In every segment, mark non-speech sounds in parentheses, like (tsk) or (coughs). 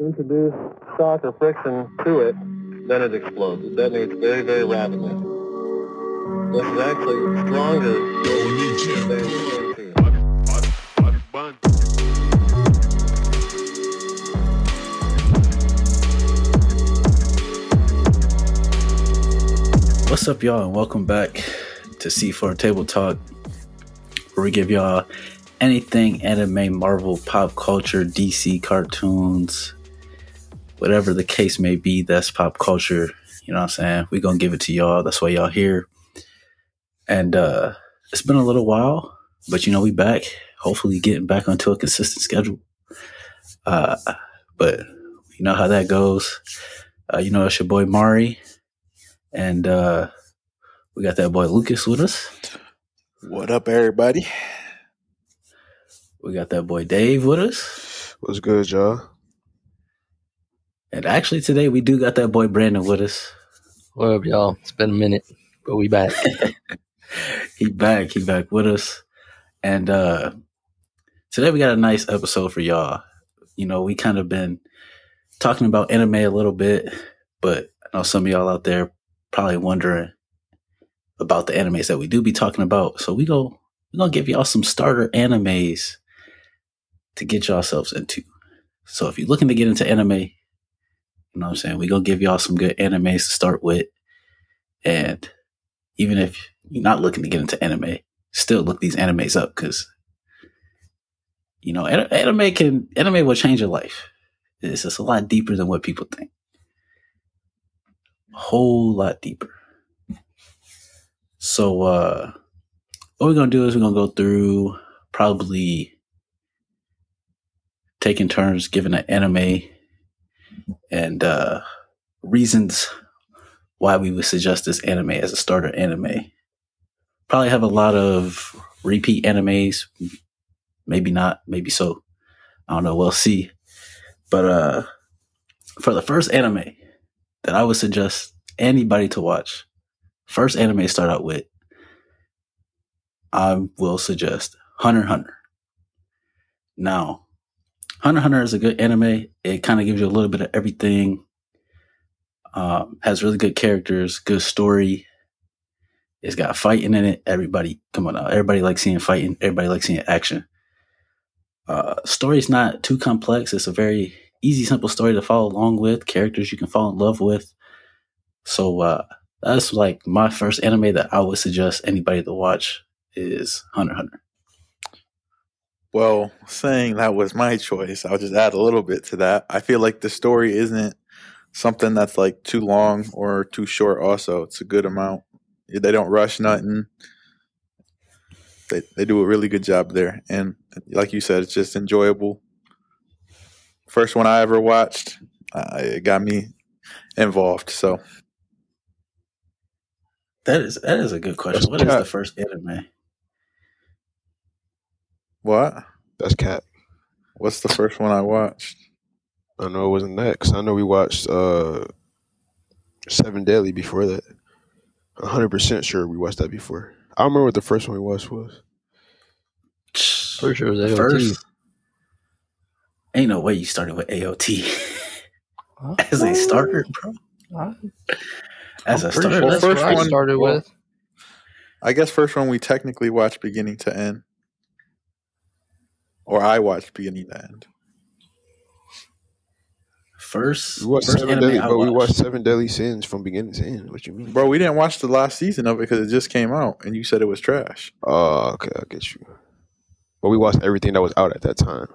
introduce shock or friction to it, then it explodes. It detonates very, very rapidly. This is actually stronger than TNT. What's up, y'all, and welcome back to C4 Table Talk, where we give y'all anything anime, Marvel, pop culture, DC cartoons, whatever the case may be, that's pop culture. You know what I'm saying? we going to give it to y'all. That's why y'all here. And uh it's been a little while, but you know, we back. Hopefully, getting back onto a consistent schedule. Uh, but you know how that goes. Uh, you know, it's your boy Mari. And uh, we got that boy Lucas with us. What up, everybody? We got that boy Dave with us. What's good, y'all? And actually, today we do got that boy Brandon with us. What up, y'all? It's been a minute, but we back. (laughs) He back. He back with us. And uh, today we got a nice episode for y'all. You know, we kind of been talking about anime a little bit, but I know some of y'all out there probably wondering about the animes that we do be talking about. So we go we're gonna give y'all some starter animes to get yourselves into. So if you're looking to get into anime, you know what I'm saying, we're gonna give y'all some good animes to start with. And even if you're not looking to get into anime, still look these animes up because you know, an- anime can anime will change your life. It's just a lot deeper than what people think. A whole lot deeper. So uh what we're gonna do is we're gonna go through probably taking turns giving an anime and uh reasons why we would suggest this anime as a starter anime. Probably have a lot of repeat animes, maybe not, maybe so. I don't know, we'll see. But uh for the first anime that I would suggest anybody to watch, first anime to start out with, I will suggest Hunter Hunter. Now, Hunter Hunter is a good anime. It kind of gives you a little bit of everything. Um, has really good characters, good story. It's got fighting in it. Everybody, come on now. Everybody likes seeing fighting. Everybody likes seeing action. Uh, story's not too complex. It's a very easy, simple story to follow along with. Characters you can fall in love with. So uh, that's like my first anime that I would suggest anybody to watch is Hunter Hunter. Well, saying that was my choice, I'll just add a little bit to that. I feel like the story isn't something that's like too long or too short. Also, it's a good amount. They don't rush nothing. They they do a really good job there, and like you said, it's just enjoyable. First one I ever watched, uh, it got me involved. So That is that is a good question. What is the first anime? What? That's Cat. What's the first one I watched? I know it wasn't that 'cause I know we watched uh Seven Deadly before that. hundred percent sure we watched that before. I remember what the first one we watched was. Pretty sure it was AOT. First, ain't no way you started with AOT (laughs) as a starter, bro. As a I'm pretty starter, sure that's that's first what I one- started with. I guess first one we technically watched beginning to end, or I watched beginning to end. first. We watched first Seven anime Deadly, I but we watched. watched Seven Deadly Sins from beginning to end. What you mean? Bro, we didn't watch the last season of it because it just came out, and you said it was trash. Oh, okay, I get you. But we watched everything that was out at that time.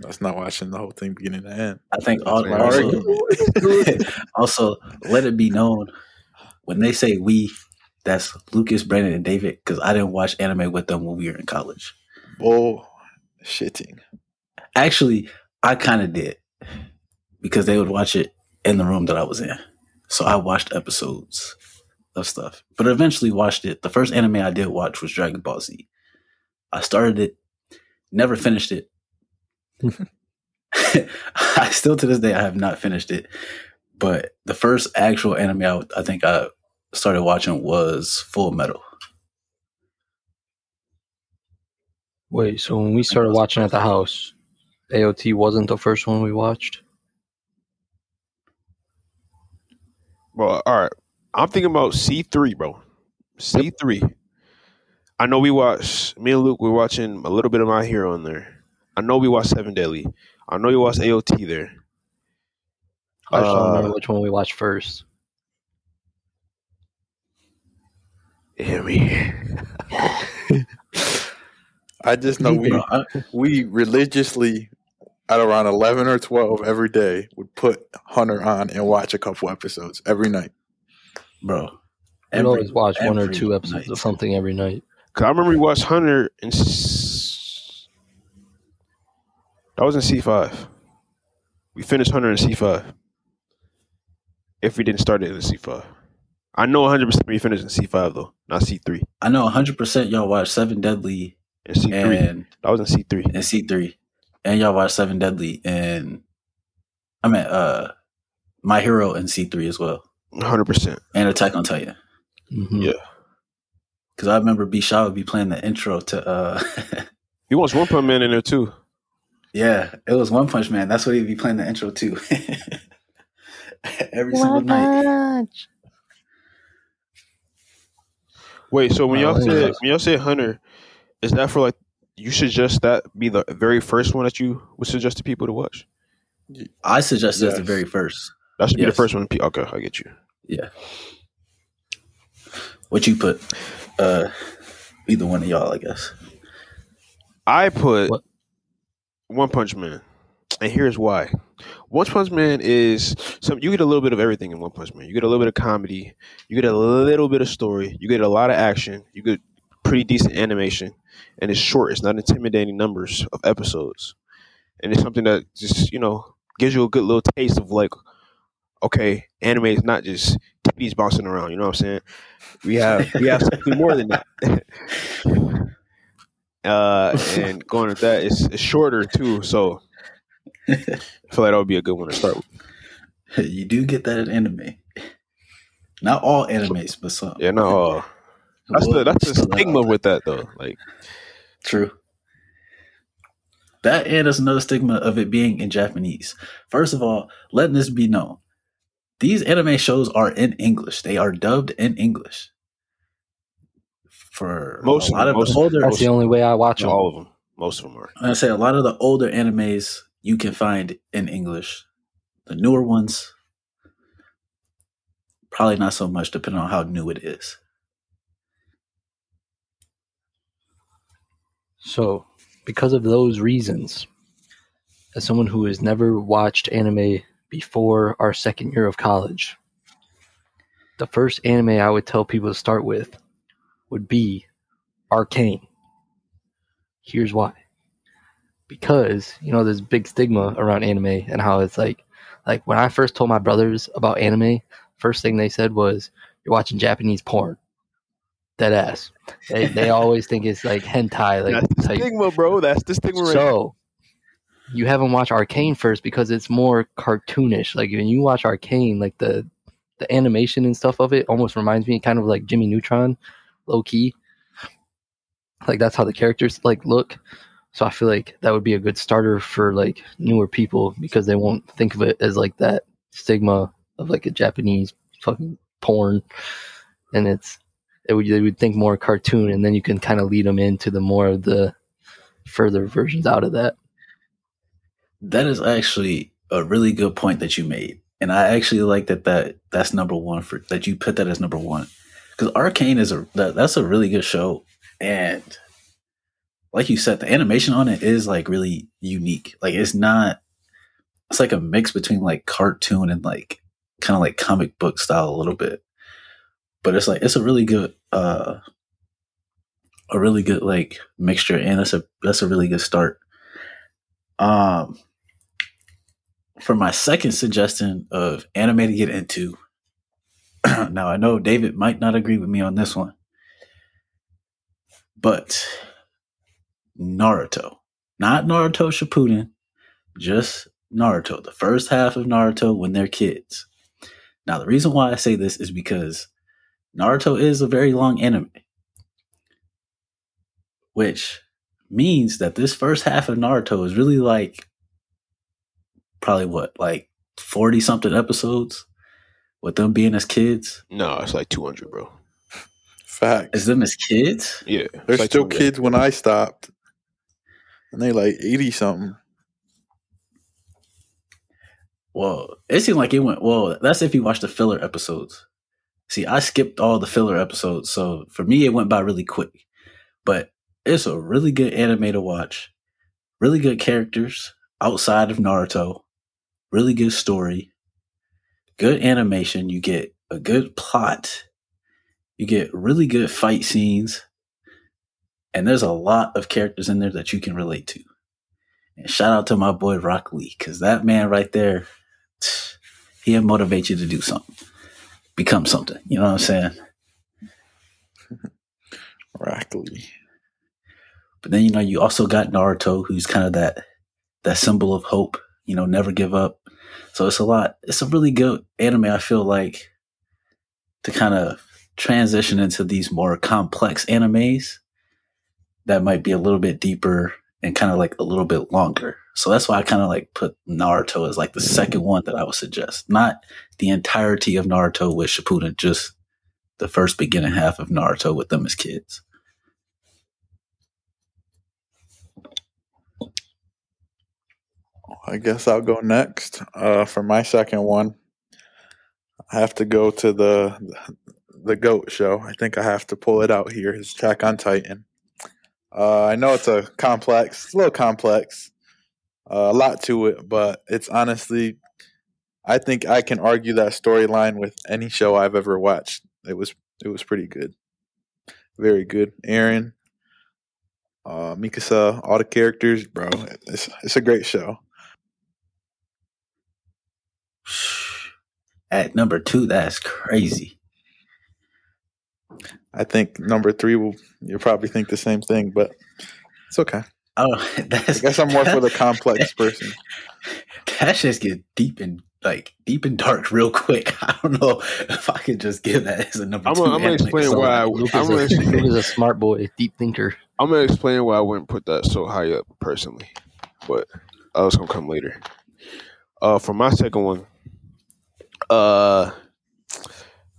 That's not watching the whole thing beginning to end. I think all, also, (laughs) also let it be known when they say we, that's Lucas, Brandon, and David because I didn't watch anime with them when we were in college. Bull shitting. Actually, I kind of did because they would watch it in the room that I was in. So I watched episodes of stuff, but eventually watched it. The first anime I did watch was Dragon Ball Z. I started it, never finished it. (laughs) (laughs) I still to this day I have not finished it, but the first actual anime I, I think I started watching was Full Metal. Wait, so when we started watching at the house, AOT wasn't the first one we watched? Well, all right. I'm thinking about C3, bro. C3. I know we watched, me and Luke, we're watching a little bit of My Hero on there. I know we watched Seven Deadly. I know you watched AOT there. I just don't uh, remember which one we watched first. Hear me. (laughs) I just know we we religiously at around eleven or twelve every day would put Hunter on and watch a couple episodes every night. bro. I'd always watch one or two episodes night. of something every night. Cause I remember we watched Hunter and s- That was in C five. We finished Hunter in C five. If we didn't start it in C five, I know 100 percent we finished in C five though, not C three. I know 100 percent y'all watched Seven Deadly In C three, and that was in C three. and C three, and y'all watch Seven Deadly and I mean uh My Hero and C three as well, 100 percent. and Attack on Titan. Mhm. Yeah. Because I remember B Shaw would be playing the intro to uh (laughs) He wants One Punch Man in there too. yeah, it was One Punch Man. That's what he'd be playing the intro to (laughs) every single night. Wait, so when Oh, y'all yeah. said when y'all say Hunter, is that for like you suggest that be the very first one that you would suggest to people to watch? I suggest that's the very first. That should be the first one. Okay, I get you. Yeah. What you put? Uh, either one of y'all, I guess. I put What? One Punch Man, and here's why. One Punch Man is some. You get a little bit of everything in One Punch Man. You get a little bit of comedy. You get a little bit of story. You get a lot of action. You get pretty decent animation, and it's short. It's not intimidating numbers of episodes, and it's something that just you know gives you a good little taste of like, okay, anime is not just titties bouncing around. You know what I'm saying? We have we have something more than that. (laughs) uh, and going with that, it's, it's shorter too. So I feel like that would be a good one to start with. (laughs) you do get that in anime. Not all animes, but some. Yeah, no, uh, that's the that's the stigma with that though. Like, True. That and there's another stigma of it being in Japanese. First of all, letting this be known. These anime shows are in English. They are dubbed in English. For Most a of lot them, of most- the older That's the only way I watch them. all of them, most of them are. I say a lot of the older animes you can find in English. The newer ones, probably not so much, depending on how new it is. So, because of those reasons, as someone who has never watched anime before our second year of college, the first anime I would tell people to start with would be Arcane. Here's why. Because, you know, there's big stigma around anime and how it's like like when I first told my brothers about anime, first thing they said was, You're watching Japanese porn. Dead ass. They they always think it's like hentai, like that's the type stigma, bro. That's the stigma. Right so you haven't watched Arcane first because it's more cartoonish. Like when you watch Arcane, like the the animation and stuff of it almost reminds me kind of like Jimmy Neutron, low key. Like that's how the characters like look. So I feel like that would be a good starter for like newer people because they won't think of it as like that stigma of like a Japanese fucking porn, and it's it would they would think more cartoon, and then you can kind of lead them into the more of the further versions out of that. That is actually a really good point that you made, and I actually like that. That that's number one for that you put that as number one because Arcane is a that, that's a really good show, and like you said, the animation on it is like really unique. Like it's not. It's like a mix between like cartoon and like kind of like comic book style a little bit, but it's like it's a really good uh a really good like mixture, and that's a that's a really good start. Um, for my second suggestion of anime to get into, (clears throat) now I know David might not agree with me on this one, but Naruto, not Naruto Shippuden, just Naruto, the first half of Naruto when they're kids. Now, the reason why I say this is because Naruto is a very long anime, which means that this first half of Naruto is really like probably what, like 40 something episodes? with them being as kids. No, it's like two hundred, bro. Facts. Is them as kids? Yeah, They're like still 200. kids when I stopped, and they like eighty something. Well, it seemed like it went well. That's if you watch the filler episodes. See, I skipped all the filler episodes, so for me it went by really quick. But it's a really good anime to watch. Really good characters outside of Naruto. Really good story. Good animation. You get a good plot. You get really good fight scenes. And there's a lot of characters in there that you can relate to. And shout out to my boy Rock Lee, because that man right there, (sniffs) he'll motivate you to do something, become something. You know what I'm saying? Rock Lee. But then you know you also got Naruto, who's kind of that that symbol of hope. You know, never give up. So it's a lot. It's a really good anime. I feel like to kind of transition into these more complex animes that might be a little bit deeper and kind of like a little bit longer. So that's why I kind of like put Naruto as like the second one that I would suggest. Not the entirety of Naruto with Shippuden, just the first beginning half of Naruto with them as kids. I guess I'll go next. Uh, for my second one, I have to go to the the goat show. I think I have to pull it out here. It's Attack on Titan. Uh, I know it's a complex, a little complex, uh, a lot to it, but it's honestly, I think I can argue that storyline with any show I've ever watched. It was it was pretty good, very good. Eren, uh, Mikasa, all the characters, bro. It's it's a great show. (sighs) At number two, that's crazy. I think number three will you'll probably think the same thing, but it's okay. Oh, (laughs) I that's. guess I'm more for the (laughs) complex person. That just get deep and like deep and dark real quick. (laughs) I don't know if I could just give that as a number I'm two. gonna, I'm gonna explain So, why. I, Luke I'm is, a, gonna, Luke is a smart boy, deep thinker. I'm gonna explain why I wouldn't put that so high up personally, but I was gonna come later. Uh, for my second one, uh,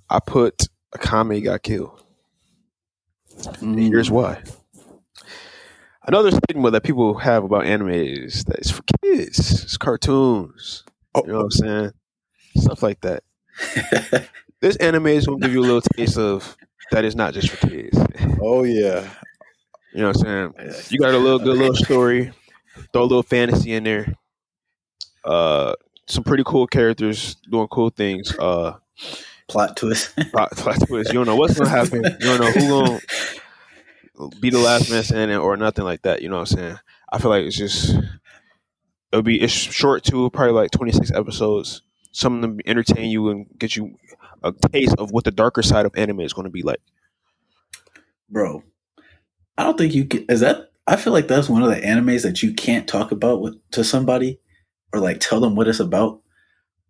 I put Akame ga Kill. Mm, here's why. Another stigma that people have about anime is that it's for kids. It's cartoons. Oh, You know what I'm saying? Stuff like that. (laughs) This anime is gonna give you a little taste of that is not just for kids. oh yeah. You know what I'm saying? You got a little good little story. Throw a little fantasy in there. Uh, some pretty cool characters doing cool things. Uh, plot twist. plot, plot twist. You don't know what's gonna happen. You don't know who gonna (laughs) be the last man standing or nothing like that. You know what I'm saying? I feel like it's just it'll be it's short too, probably like 26 episodes. Some of them entertain you and get you a taste of what the darker side of anime is going to be like. Bro, I don't think you can. Is that? I feel like that's one of the animes that you can't talk about with to somebody or like tell them what it's about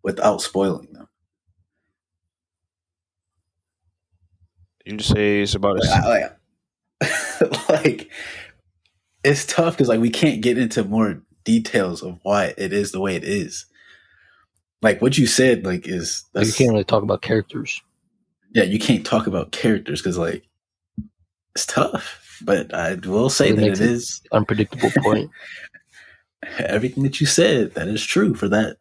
without spoiling them. You just say it's about a, like, (laughs) like, it's tough because like we can't get into more details of why it is the way it is. Like what you said, like is you can't really talk about characters. yeah, you can't talk about characters because like it's tough. But I will say It that it it- is Unpredictable (laughs) point. everything that you said. That is true for that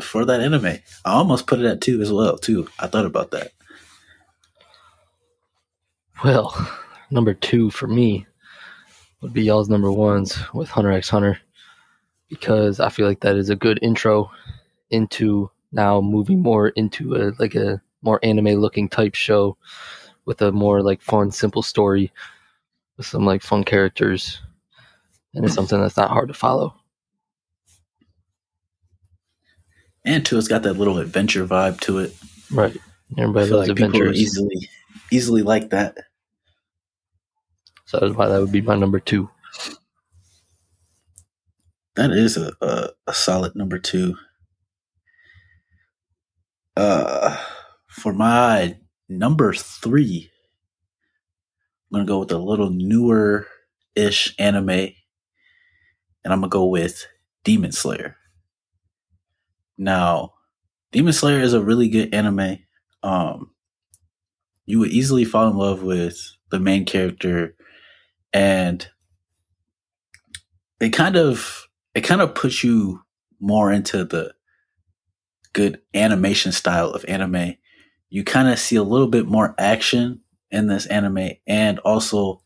for that anime. I almost put it at two as well too. I thought about that. Well, number two for me would be y'all's number ones with Hunter x Hunter because I feel like that is a good intro into now moving more into a like a more anime looking type show with a more like fun, simple story with some like fun characters, and it's something that's not hard to follow. And two, it's got that little adventure vibe to it. Right. Everybody loves like adventures, easily easily like that. So that's why that would be my number two. That is a, a, a solid number two. Uh, for my number three, I'm gonna go with a little newer ish anime, and I'm gonna go with Demon Slayer. Now, Demon Slayer is a really good anime. Um, you would easily fall in love with the main character, and it kind of it kind of puts you more into the good animation style of anime. You kind of see a little bit more action in this anime, and also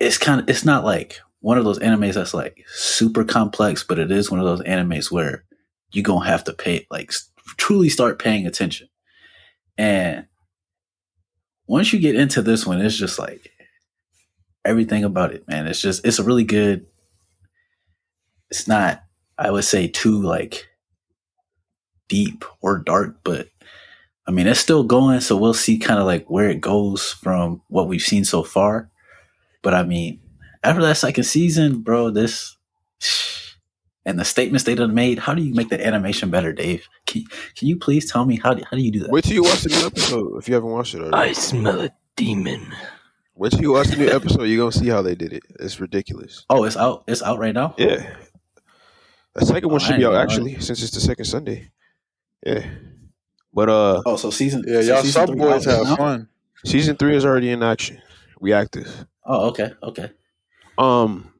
it's kind of it's not like one of those animes that's like super complex, but it is one of those animes where you're gonna have to pay like truly start paying attention. And once you get into this one, it's just like everything about it, man. It's just it's a really good. It's not, I would say, too like deep or dark, but I mean it's still going. So we'll see kind of like where it goes from what we've seen so far. But I mean, after that second season, bro, this (sighs) and the statements they done made. How do you make the animation better, Dave? Can, can you please tell me how do, how do you do that? Wait till you watch the new episode if you haven't watched it already. I smell a demon. Wait till you watch the new episode. You're gonna see how they did it. It's ridiculous. Oh, it's out. It's out right now. Yeah, the second one Oh, I should be out know. actually since it's the second Sunday. Yeah, but uh, Oh, so season. Yeah, so y'all season sub three boys have now? fun. season three is already in action. We active. Oh, okay, okay. Um,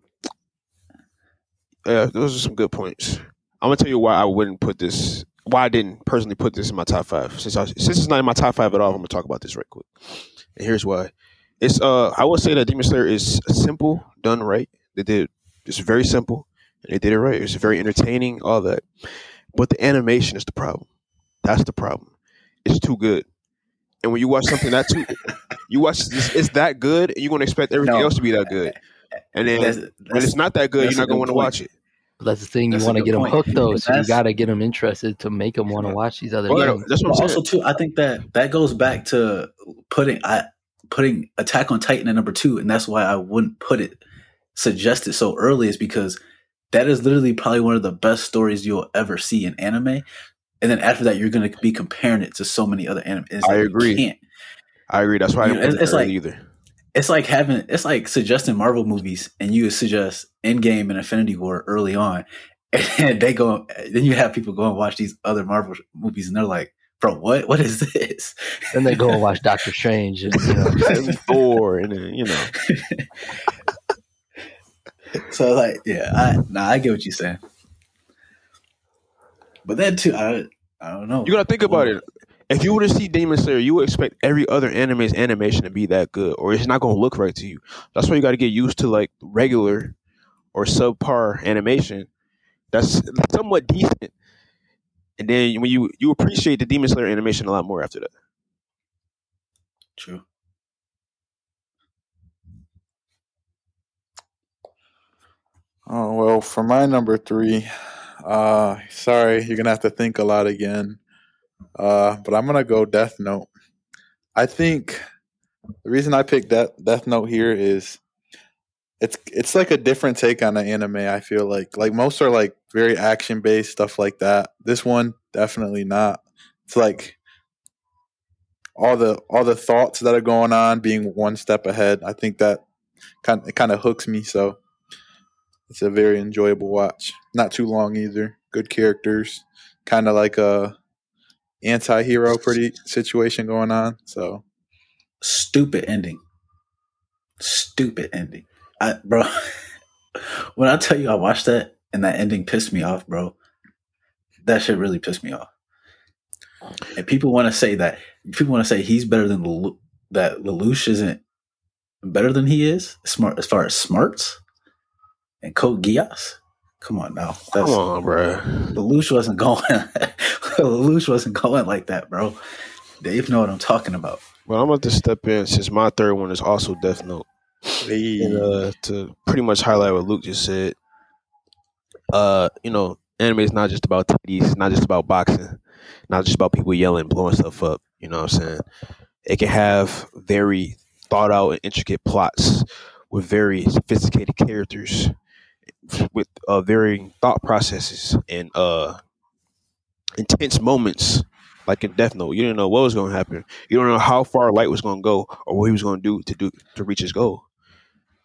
yeah, those are some good points. I'm gonna tell you why I wouldn't put this. Why I didn't personally put this in my top five. Since I, since it's not in my top five at all, I'm gonna talk about this right quick. And here's why. It's uh, I will say that Demon Slayer is simple, done right. They did it's very simple, and they did it right. It's very entertaining, all that. But the animation is the problem. That's the problem. It's too good. And when you watch something that too, you watch it's, it's that good, and you're gonna expect everything No. else to be that good. And then That's- when it's not that good, you're not gonna want to watch it. That's the thing. You That's a want to good get them hooked though, And so you that's- got to get them interested to make them want to watch these other Well, games. that's what I'm saying. also too, I think that that goes back to putting I putting Attack on Titan at number two, and that's why I wouldn't put it suggest it so early is because that is literally probably one of the best stories you'll ever see in anime. And then after that, you're going to be comparing it to so many other anime. It's I like, you agree. can't. I agree. That's why I didn't know, put it's- it's like- either. It's like having it's like suggesting Marvel movies, and you suggest Endgame and Infinity War early on, (laughs) and they go. Then you have people go and watch these other Marvel movies, and they're like, "Bro, what? What is this?" Then they go and watch Doctor Strange, and you know, (laughs) And Thor, and uh, you know, (laughs) so like, yeah, I nah, I get what you're saying. But then too, I I don't know. you gotta think about it. If you were to see Demon Slayer, you would expect every other anime's animation to be that good, or it's not gonna look right to you. That's why you got to get used to like regular or subpar animation. That's somewhat decent, and then when you you appreciate the Demon Slayer animation a lot more after that. True. Oh well, for my number three, uh, sorry, you're gonna have to think a lot again. Uh, but I'm gonna go Death Note. I think the reason I picked Death Death Note here is it's it's like a different take on the anime. I feel like like most are like very action based stuff like that. This one definitely not. It's like all the all the thoughts that are going on being one step ahead. I think that kind it kind of hooks me. So it's a very enjoyable watch. Not too long either. Good characters. Kind of like a anti-hero pretty situation going on. So Stupid ending. Stupid ending. I bro. (laughs) when I tell you I watched that and that ending pissed me off, bro. That shit really pissed me off. And people want to say that people want to say he's better than Lelu- that Lelouch isn't better than he is smart as far as smarts and Code Geass. Come on now, Come that's on, bro. Lelouch wasn't (laughs) going. Lelouch wasn't going like that, bro. Dave know what I'm talking about. Well, I'm about to step in since my third one is also Death Note. Hey, and uh, to pretty much highlight what Luke just said, uh, you know, anime is not just about titties, it's not just about boxing, not just about people yelling, blowing stuff up. You know what I'm saying? It can have very thought out and intricate plots with very sophisticated characters, with uh, varying thought processes and uh, intense moments. Like in Death Note, you didn't know what was going to happen. You don't know how far Light was going to go or what he was going to do to do to reach his goal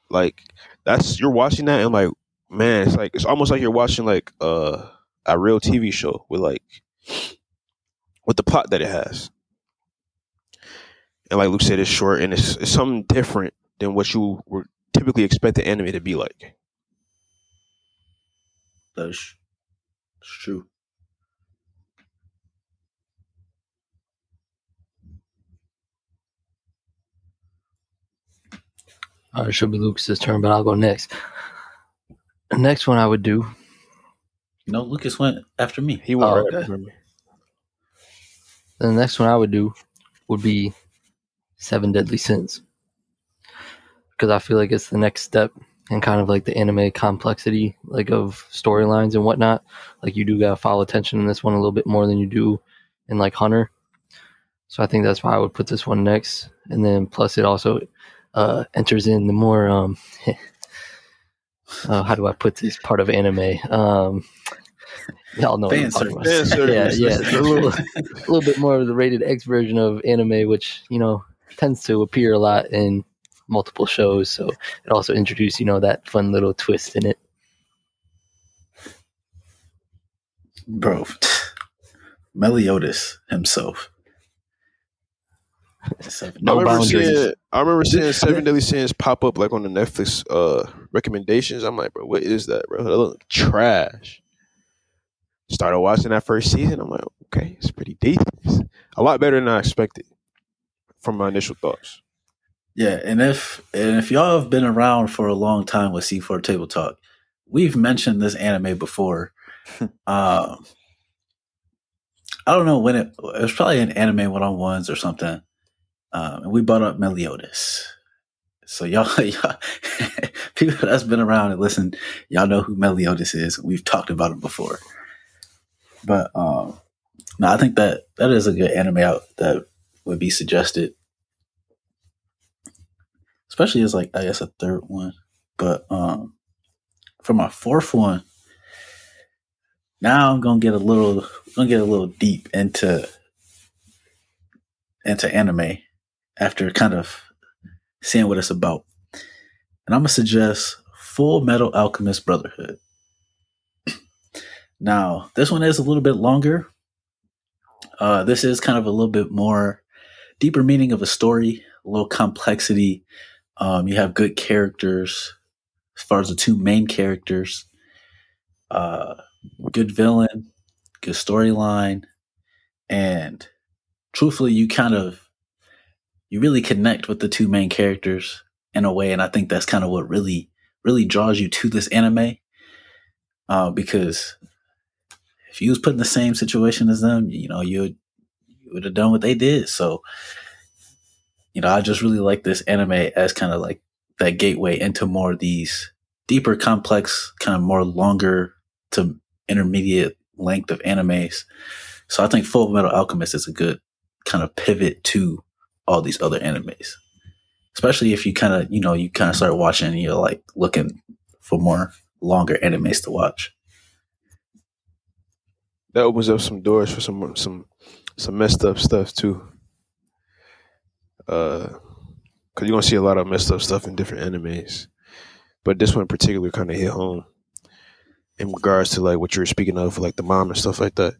like that's you're watching that and like man it's like it's almost like you're watching like uh a real tv show with like with the plot that it has. And like Luke said, it's short and it's, it's something different than what you would typically expect the anime to be like. That's it's true. All right, it should be Lucas's turn, but I'll go next. The next one I would do. No, Lucas went after me. He went Oh, right okay. after me. The next one I would do would be Seven Deadly Sins. Because I feel like it's the next step in kind of like the anime complexity, like of storylines and whatnot. Like you do gotta follow attention in this one a little bit more than you do in like Hunter. So I think that's why I would put this one next. And then plus it also uh, enters in the more um, (laughs) uh, how do I put this part of anime? Um, y'all know what I'm Fan talking about. service. (laughs) Yeah, yeah, a little, (laughs) a little bit more of the rated X version of anime, which you know tends to appear a lot in multiple shows. So it also introduced you know that fun little twist in it. Bro, Meliodas himself. Seven- No I remember boundaries. seeing I remember seeing Seven Deadly Sins pop up like on the Netflix uh recommendations. I'm like, bro, what is that, bro? That look trash. Started watching that first season. I'm like, okay, it's pretty decent. A lot better than I expected from my initial thoughts. Yeah, and if and if y'all have been around for a long time with C4 Table Talk, we've mentioned this anime before. (laughs) um, I don't know when it. It was probably an anime one on ones or something. Um, and we brought up Meliodas. So y'all, (laughs) y'all people that's been around and listen, y'all know who Meliodas is. We've talked about him before. But um, no, I think that that is a good anime out that would be suggested especially as like I guess a third one. But um for my fourth one, now I'm gonna get a little gonna get a little deep into into anime after kind of seeing what it's about. And I'm gonna suggest Full Metal Alchemist Brotherhood. (clears throat) now, this one is a little bit longer. Uh, this is kind of a little bit more deeper meaning of a story, a little complexity, um, you have good characters as far as the two main characters. Uh, good villain, good storyline, and truthfully, you kind of you really connect with the two main characters in a way, and I think that's kind of what really really draws you to this anime. Uh, because if you was put in the same situation as them, you know you you would have done what they did. So you know, I just really like this anime as kind of like that gateway into more of these deeper, complex, kind of more longer to intermediate length of animes. So I think Full Metal Alchemist is a good kind of pivot to all these other animes, especially if you kind of, you know, you kind of start watching and you're like looking for more longer animes to watch. That opens up some doors for some some some messed up stuff too. Uh, cause you're gonna see a lot of messed up stuff in different animes, but this one in particular kind of hit home in regards to like what you were speaking of, like the mom and stuff like that.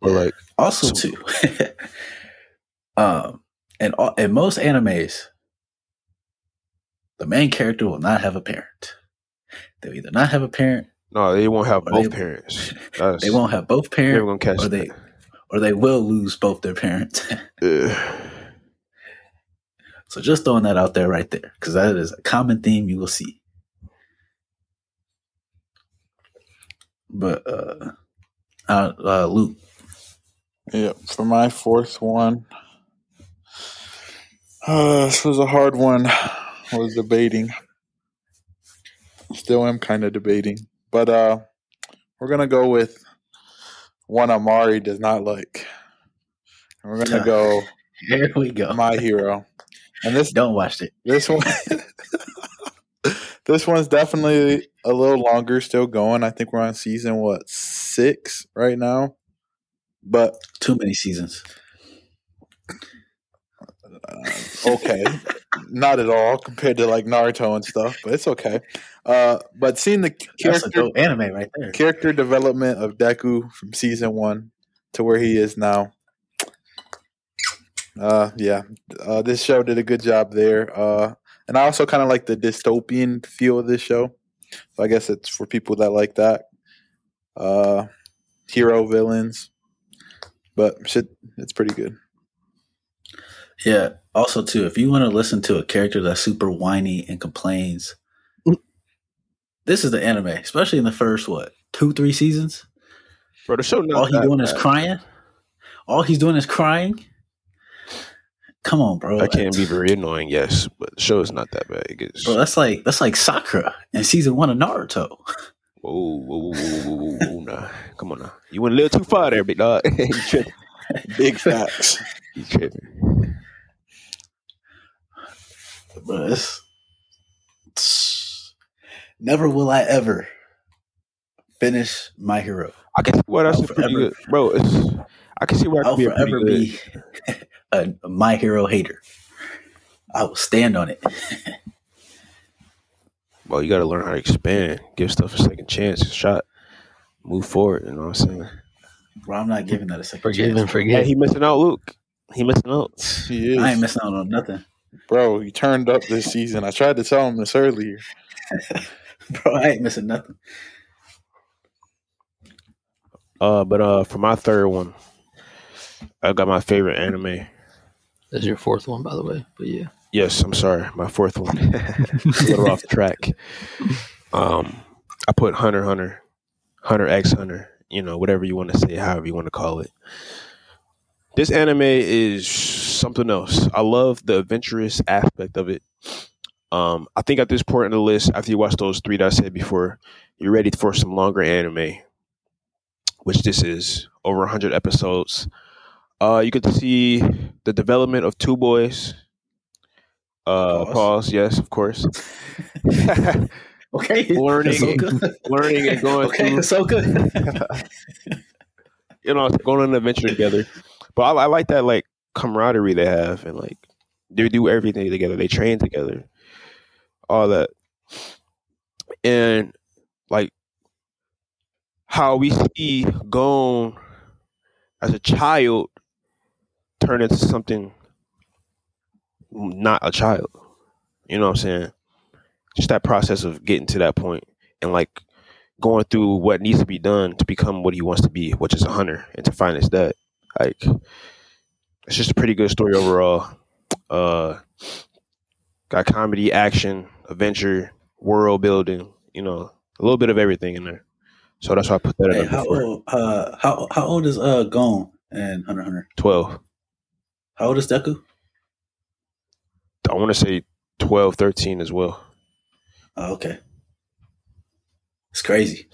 But like, Also, So- too, (laughs) um, in all- in most animes, the main character will not have a parent. They'll either not have a parent, no, they won't have both they- parents. (laughs) That's, they won't have both Never parents, gonna catch or they that. or they will lose both their parents. (laughs) So just throwing that out there right there, because that is a common theme you will see. But uh, uh, uh Luke, Yeah, for my fourth one, uh, this was a hard one. I was debating. Still am kind of debating, but uh, we're gonna go with one Amari does not like. And we're gonna go (laughs) here we go. my hero, and this Don't watch it. this one (laughs) this one's definitely a little longer still going i think we're on season what six right now but Too many seasons. Uh, okay not at all compared to like naruto and stuff but it's okay uh but seeing the character anime right there. character development of deku from season one to where he is now. Uh, yeah, uh, this show did a good job there. Uh, and I also kind of like the dystopian feel of this show. So I guess it's for people that like that. Uh, hero villains, but shit, it's pretty good. Yeah. Also, too, if you want to listen to a character that's super whiny and complains, mm. this is the anime, especially in the first what two, three seasons. Bro, the show All he's that doing is crying. All he's doing is crying. Come on, bro. That can be very annoying, yes, but the show is not that bad. It gets Bro, that's like that's like Sakura in season one of Naruto. whoa, whoa, whoa, whoa, whoa, whoa, whoa, nah. Come on now. You went a little too far there, big dog. (laughs) (laughs) Big facts. You tripping. Bro, it's, it's- never will I ever finish my hero. I can see why that's I'll pretty forever- good, bro. It's, I can see why it I'll could be forever be (laughs) a, a my hero hater. I will stand on it. (laughs) Well, you got to learn how to expand, give stuff a second chance, a shot, move forward. You know what I'm saying? Bro, I'm not giving that a second Forgive and chance. Yeah, forget. he missing out, Luke. He missing out. He is. I ain't missing out on nothing. Bro, you turned up this season. I tried to tell him this earlier. (laughs) Bro, I ain't missing nothing. Uh, but uh, for my third one, I got my favorite anime. That's your fourth one, by the way. But yeah, Yes, I'm sorry, my fourth one. (laughs) a little off track. Um, I put Hunter Hunter, Hunter X Hunter. You know, whatever you want to say, however you want to call it. This anime is something else. I love the adventurous aspect of it. Um, I think at this point in the list, after you watch those three that I said before, you're ready for some longer anime, which this is over 100 episodes. Uh, you get to see the development of two boys. Uh, Pause. pause. Yes, of course. (laughs) Okay. Learning so and- learning and going (laughs) okay, through it's so good. (laughs) you know, going on an adventure together. But I, I like that like camaraderie they have, and like they do everything together. They train together, all that, and like how we see Gon as a child turn into something not a child. You know what I'm saying? Just that process of getting to that point and like going through what needs to be done to become what he wants to be, which is a hunter, and to find his dad. Like it's just a pretty good story overall. Uh got comedy, action, adventure, world building, you know, a little bit of everything in there. So that's why I put that hey, at how old? Uh, how how old is uh Gon and Hunter Hunter? Twelve. How old is Deku? I want to say 12, 13 as well. Oh, okay. It's crazy.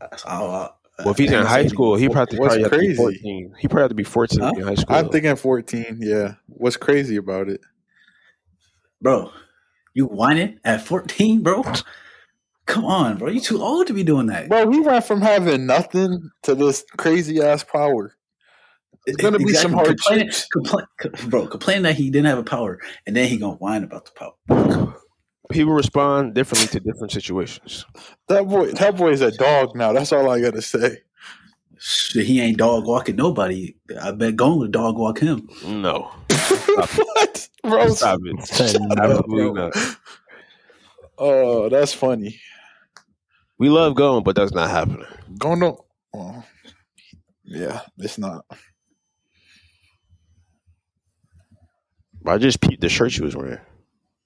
That's- I- I- Well, if he's in high school, he probably, What's probably have to be 14. He probably have to be 14 Huh? in high school. I'm thinking 14. Yeah. What's crazy about it? bro, you whining at 14, bro? Come on, bro. You too old to be doing that. Bro, we went from having nothing to this crazy ass power. It's gonna be some hard complaining, shit. compla- bro. Complaining that he didn't have a power, and then he gonna whine about the power. People respond differently to different situations. That boy, that boy is a dog now. That's all I gotta say. Shit, he ain't dog walking nobody. I bet Gon would dog walk him. No. (laughs) what, bro? Stop it. Said no, Absolutely bro. not. Oh, that's funny. We love going, but that's not happening. Going on. Well, yeah, it's not. I just peeped the shirt she was wearing.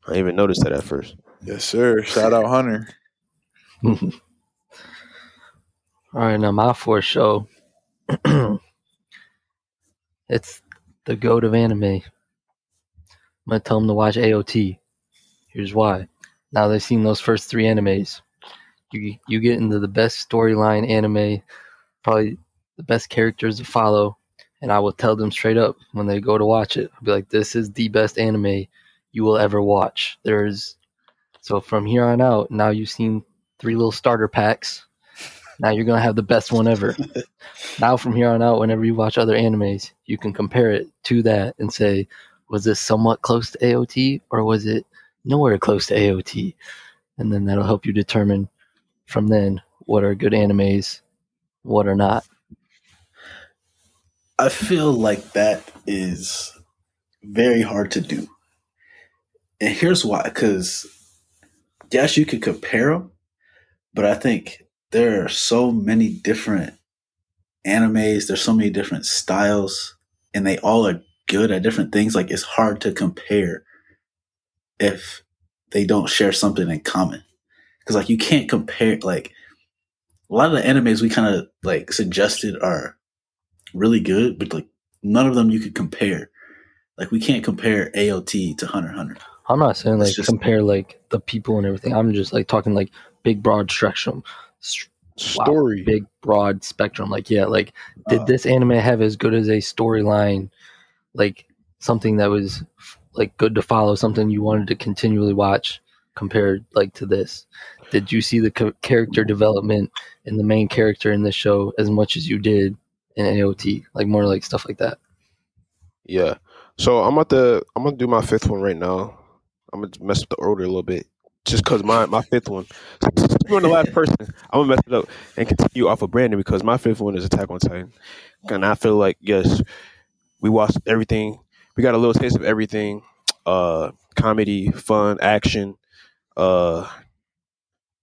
I didn't even noticed that at first. Yes, sir. Shout out Hunter. (laughs) All right, now my fourth show. (clears throat) it's the goat of anime. I'm gonna tell them to watch AOT. Here's why. Now they've seen those first three animes. You you get into the best storyline anime, probably the best characters to follow, and I will tell them straight up when they go to watch it. I'll be like, "This is the best anime you will ever watch." There's so from here on out. Now you've seen three little starter packs. Now you're gonna have the best one ever. (laughs) now from here on out, whenever you watch other animes, you can compare it to that and say, was this somewhat close to AOT or was it nowhere close to AOT? And then that'll help you determine from then what are good animes, what are not. I feel like that is very hard to do. And here's why because, yes, you could compare them, but I think there are so many different animes, there's so many different styles, and they all are good at different things. Like, it's hard to compare if they don't share something in common. Because, like, you can't compare, like, a lot of the animes we kind of like suggested are really good, but like none of them you could compare. Like we can't compare AOT to Hunter Hunter. I'm not saying like just- compare like the people and everything. I'm just like talking like big broad spectrum, S- wow, Story. big broad spectrum. Like yeah, like did Uh, this anime have as good as a storyline, like something that was like good to follow, something you wanted to continually watch compared like to this? Did you see the ca- character development in the main character in this show as much as you did in AOT? Like more like stuff like that. Yeah. So I'm about to I'm gonna do my fifth one right now. I'm gonna mess up the order a little bit, just because my my fifth one. (laughs) Since You're the last (laughs) person. I'm gonna mess it up and continue off of Brandon because my fifth one is Attack on Titan, and I feel like yes, we watched everything. We got a little taste of everything. (tsk) Uh, comedy, fun, action. Uh,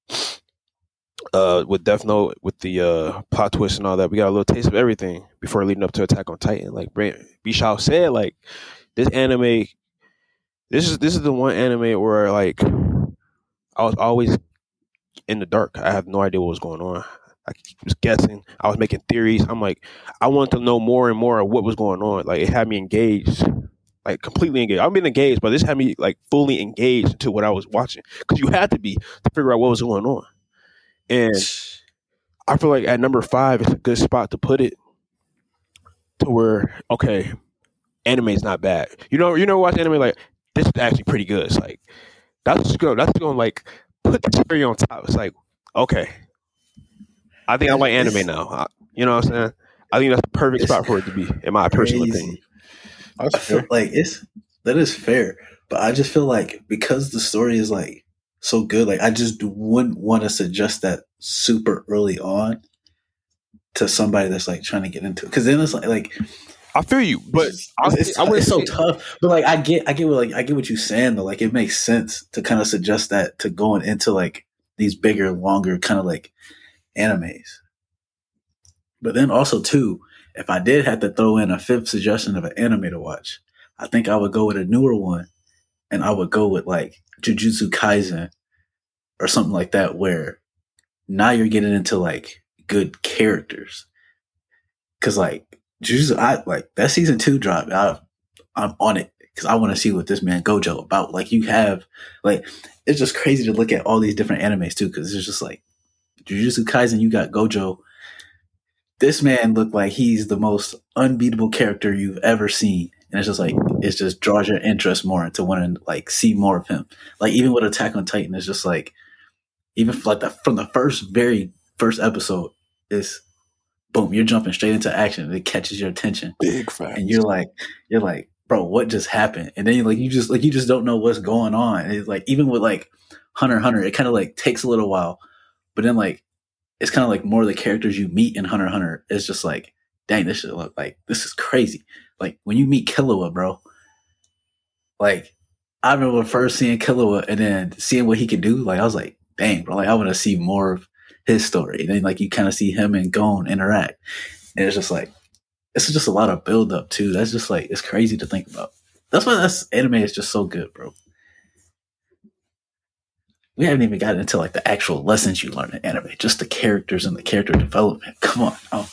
(sniffs) uh, with Death Note, with the uh plot twist and all that, we got a little taste of everything before leading up to Attack on Titan. Like Brand Bishal said, like this anime, this is this is the one anime where like I was always in the dark. I have no idea what was going on. I was guessing. I was making theories. I'm like, I wanted to know more and more of what was going on. Like it had me engaged, like completely engaged. I've been engaged, but this had me like fully engaged to what I was watching because you had to be to figure out what was going on. And I feel like at number five, it's a good spot to put it to where okay, anime is not bad. You know, you know, watch anime like this is actually pretty good. It's like that's going that's going like put the cherry on top. It's like okay, I think I like anime now. I, you know what I'm saying? I think that's the perfect spot for it to be, in my personal Crazy. opinion. That's I feel like it's that is fair, but I just feel like because the story is like so good, like I just wouldn't want to suggest that super early on to somebody that's like trying to get into it. Because then it's like like I feel you, but it's, I, it's, I it's so tough. But like I get I get what like I get what you're saying though. Like it makes sense to kind of suggest that to going into like these bigger, longer kind of like animes. But then also too, if I did have to throw in a fifth suggestion of an anime to watch, I think I would go with a newer one, and I would go with like Jujutsu Kaisen or something like that, where now you're getting into like good characters. Cause like Jujutsu, I like that season two drop. I, I'm on it because I want to see what this man Gojo about. Like you have, like it's just crazy to look at all these different animes too. Because it's just like Jujutsu Kaisen, you got Gojo. This man looked like he's the most unbeatable character you've ever seen, and it's just like it just draws your interest more into wanting to like see more of him. Like even with Attack on Titan, it's just like even like the, from the first very first episode is boom, you're jumping straight into action. It catches your attention Big facts. and you're like you're like bro what just happened and then you like you just like you just don't know what's going on and it's like even with like hunter hunter it kind of like takes a little while but then like it's kind of like more of the characters you meet in hunter hunter it's just like dang this shit look like this is crazy like when you meet killua bro like i remember first seeing killua and then seeing what he could do like i was like dang bro like i want to see more of his story and then like you kind of see him and gon interact and it's just like it's just a lot of build up too. That's just like it's crazy to think about. That's why that's anime is just so good, bro. We haven't even gotten into like the actual lessons you learn in anime, just the characters and the character development. (laughs) Come on, oh,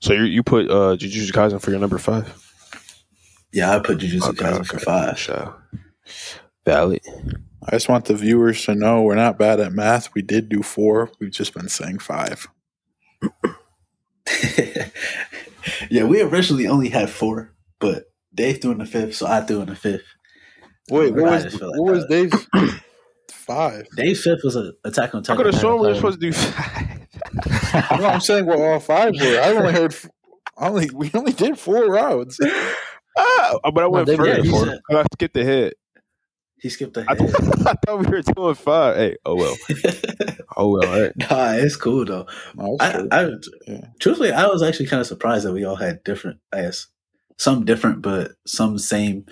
So you you put uh, Jujutsu Kaisen for your number five. yeah, I put Jujutsu Okay, Kaisen okay. for five. Sure. Valid. I just want the viewers to know we're not bad at math. We did do four. We've just been saying five. (laughs) yeah, we originally only had four, but Dave threw in the fifth, so I threw in the fifth. Wait, what was, just feel like what was. Dave's (coughs) five? Dave's fifth was a Attack on I Titan. could have Attack sworn on we were supposed to do five. (laughs) No, I'm saying what all five were. I only heard. f- I only we only did four rounds. ah, but I went they- first. yeah, he before. said- I skipped ahead. He skipped I, ahead. (laughs) I thought we were doing five. Hey, oh well. (laughs) Oh well. All right. nah, it's cool though. No, I, true. I Yeah. truthfully, I was actually kind of surprised that we all had different, I guess, some different, but some same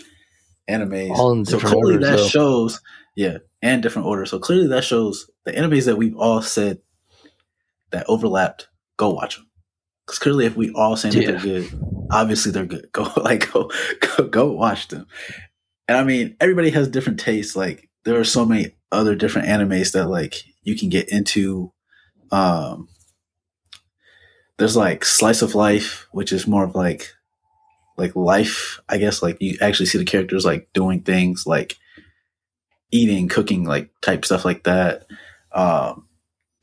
animes. All in so clearly orders, that though. shows, yeah, and different orders. So clearly that shows the animes that we've all said that overlapped. Go watch them because clearly, if we all saying that they're good, obviously they're good. (laughs) Go like go go go watch them. And I mean, everybody has different tastes. Like there are so many other different animes that like you can get into. Um, there's like slice of life, which is more of like like life. I guess like you actually see the characters like doing things like eating, cooking, like type stuff like that. Um,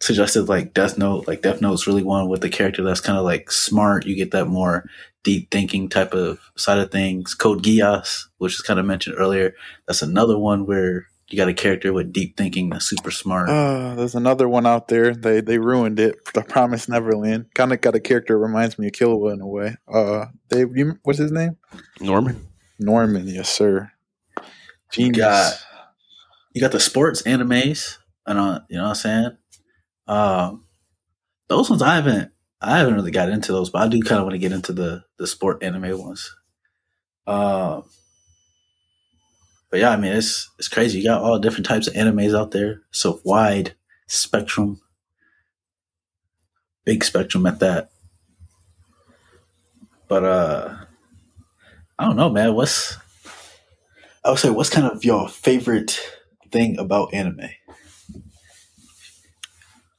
suggested like Death Note, like Death Note's really one with the character that's kind of like smart. You get that more deep thinking type of side of things. Code Geass, which is kind of mentioned earlier, that's another one where you got a character with deep thinking that's super smart. Uh, there's another one out there. They they ruined it. The Promise Neverland. Kind of got a character that reminds me of Killua in a way. Uh, Dave, you, what's his name? Norman. Norman. Yes, sir. You Genius. got you got the sports animes, and uh, you know what I'm saying. Um, those ones I haven't I haven't really got into those, but I do kind of want to get into the the sport anime ones. Um, but yeah, I mean it's it's crazy. You got all different types of animes out there, so wide spectrum, big spectrum at that. But uh, I don't know, man. What's I would say, what's kind of your favorite thing about anime?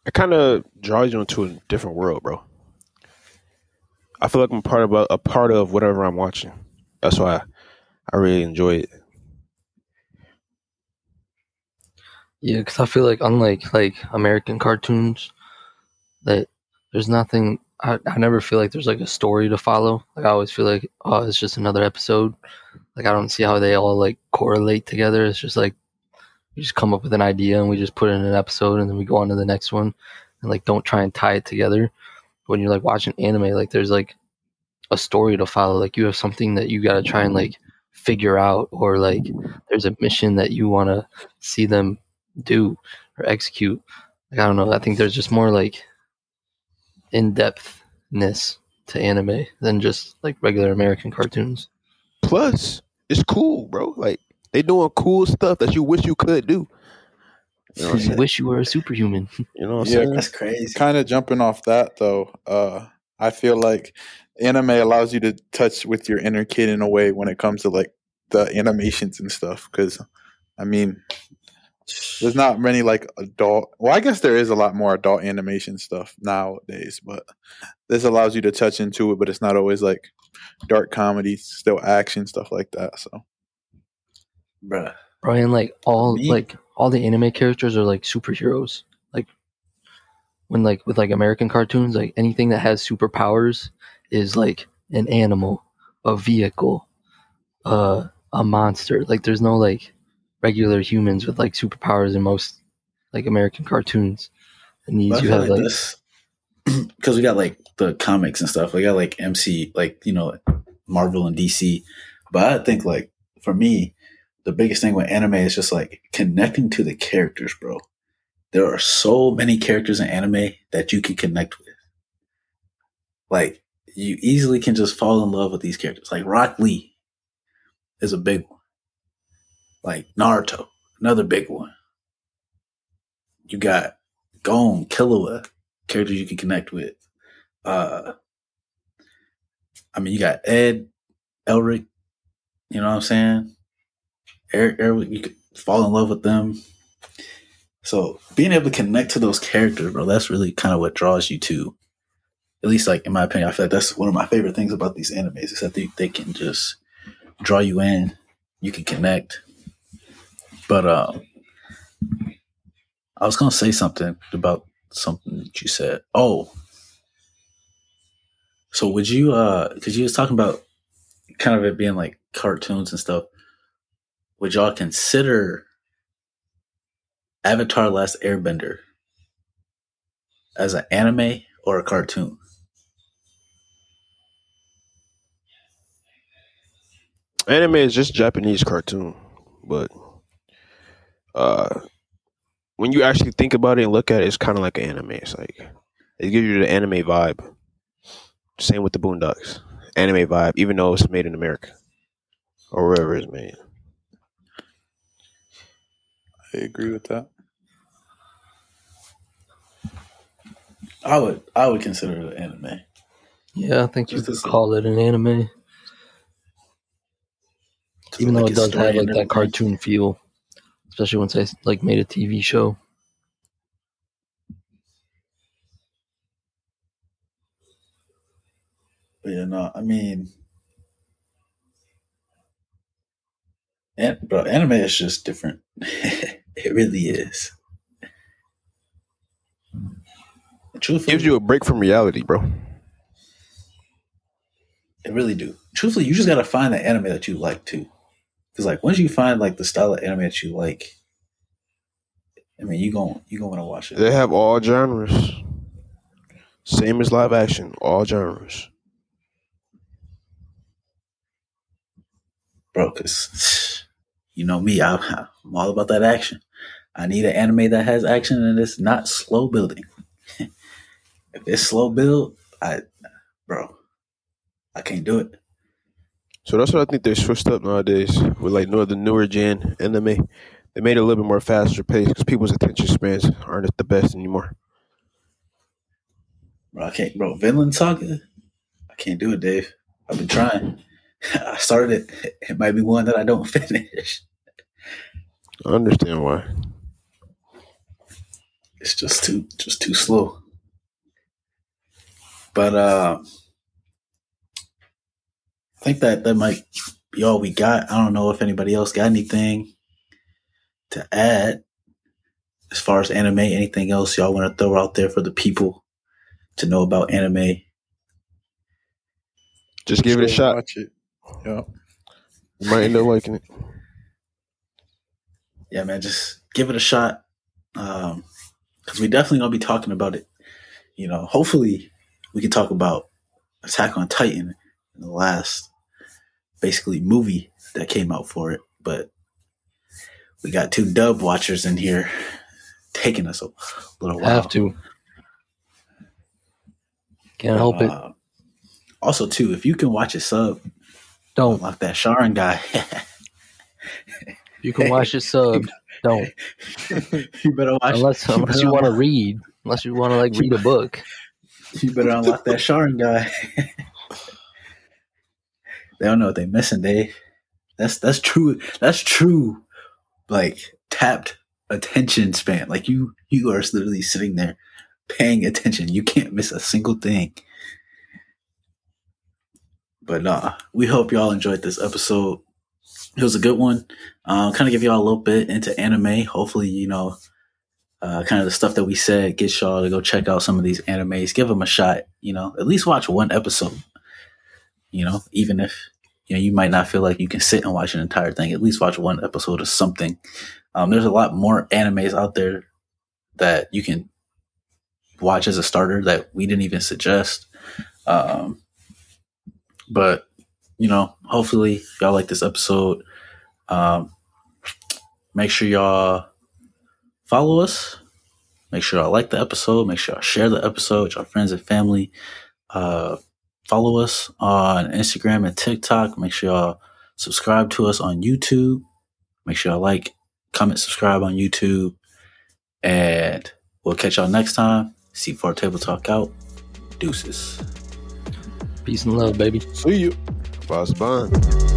It kind of draws you into a different world, bro. I feel like I'm part of a, part of whatever I'm watching. That's why I, really enjoy it. Yeah, because I feel like unlike like American cartoons, that there's nothing. I, I never feel like there's like a story to follow. Like I always feel like oh, it's just another episode. Like I don't see how they all like correlate together. It's just like we just come up with an idea and we just put in an episode and then we go on to the next one and like don't try and tie it together. When you're like watching anime, like there's like a story to follow. Like you have something that you got to try and like figure out, or like there's a mission that you want to see them do or execute. Like I don't know. I think there's just more like in depthness to anime than just like regular American cartoons. Plus, it's cool, bro. Like they doing cool stuff that you wish you could do. You know I'm (laughs) You wish you were a superhuman. (laughs) You know what I'm Yeah. saying? That's crazy. kind of jumping off that though uh i feel like anime allows you to touch with your inner kid in a way when it comes to like the animations and stuff because i mean there's not many like adult well i guess there is a lot more adult animation stuff nowadays but this allows you to touch into it but it's not always like dark comedy still action stuff like that so Bruh. Bro, and like all Me? like all the anime characters are like superheroes. Like when like with like American cartoons, like anything that has superpowers is like an animal, a vehicle, uh, a monster. Like there's no like regular humans with like superpowers in most like American cartoons. And these you have like like because (clears throat) we got like the comics and stuff. We got like MC, like you know, Marvel and DC. But I think like for me, the biggest thing with anime is just like connecting to the characters, bro. There are so many characters in anime that you can connect with. Like you easily can just fall in love with these characters. Like Rock Lee is a big one. Like Naruto, another big one. You got Gon, Killua, characters you can connect with. Uh, I mean, you got Ed, Elric. You know what I'm saying? Eric, Eric, you could fall in love with them. So being able to connect to those characters, bro, that's really kind of what draws you to. At least, like in my opinion, I feel like that's one of my favorite things about these animes is that they, they can just draw you in. You can connect. But um, I was gonna say something about something that you said. Oh, so would you? uh Because you was talking about kind of it being like cartoons and stuff. Would y'all consider Avatar: Last Airbender as an anime or a cartoon? Anime is just Japanese cartoon, but uh, when you actually think about it and look at it, it's kind of like an anime. It's like it gives you the anime vibe. Same with the Boondocks, anime vibe, even though it's made in America or wherever it's made. I agree with that. I would I would consider it an anime. Yeah, I think you Just could to see. call it an anime, even though Like it its does story have like and that everything. cartoon feel, especially once they like made a TV show. But yeah, no, I mean, and, bro, anime is just different. (laughs) it really is. Truthfully, gives you a break from reality, bro. It really do. Truthfully, you just gotta find the anime that you like too. Because like once you find like the style of anime that you like, I mean you gon' you gonna wanna watch it, They have all genres. Same as live action, all genres. bro. Because you know me, I, I'm all about that action. I need an anime that has action and it's not slow building. (laughs) if it's slow build, I, bro, I can't do it. So that's what I think they switched up nowadays with like no the newer gen anime. They made it a little bit more faster paced because people's attention spans aren't at the best anymore. Bro, I can't, bro. Vinland Saga, I can't do it, Dave. I've been trying. (laughs) I started it. It might be one that I don't (laughs) finish. I understand why. It's just too just too slow. But uh, I think that that might be all we got. I don't know if anybody else got anything to add as far as anime. Anything else y'all want to throw out there for the people to know about anime? Just give it a shot. Watch it. Yeah. You might end up liking it. Yeah, man, just give it a shot. Um, because we definitely gonna be talking about it. You know, hopefully we can talk about Attack on Titan in the last basically movie that came out for it. But we got two dub watchers in here taking us a little while. Have to. Can't help it. Uh, Also, too, if you can watch a sub, Don't. like that Sharingan, (laughs) You can watch it sub. Don't. (laughs) you better watch. Unless you unless you want to read. Unless you want to like read a (laughs) book. You better unlock that Sharingan. (laughs) they don't know what they're missing, Dave. That's that's true. That's true. Like tapped attention span. Like you you are literally sitting there paying attention. You can't miss a single thing. But nah, we hope y'all enjoyed this episode. It was a good one. Uh, kind of give y'all a little bit into anime. Hopefully, you know, uh, kind of the stuff that we said gets y'all to go check out some of these animes. Give them a shot. You know, at least watch one episode. You know, even if you know you might not feel like you can sit and watch an entire thing, at least watch one episode of something. Um, there's a lot more animes out there that you can watch as a starter that we didn't even suggest. Um, but you know, hopefully y'all like this episode. Um, make sure y'all follow us. Make sure y'all like the episode. Make sure y'all share the episode with your friends and family. Uh, follow us on Instagram and TikTok. Make sure y'all subscribe to us on YouTube. Make sure y'all like, comment, subscribe on YouTube. And we'll catch y'all next time. C4 Table Talk out. Deuces. Peace and love, baby. See you. Boss Bond.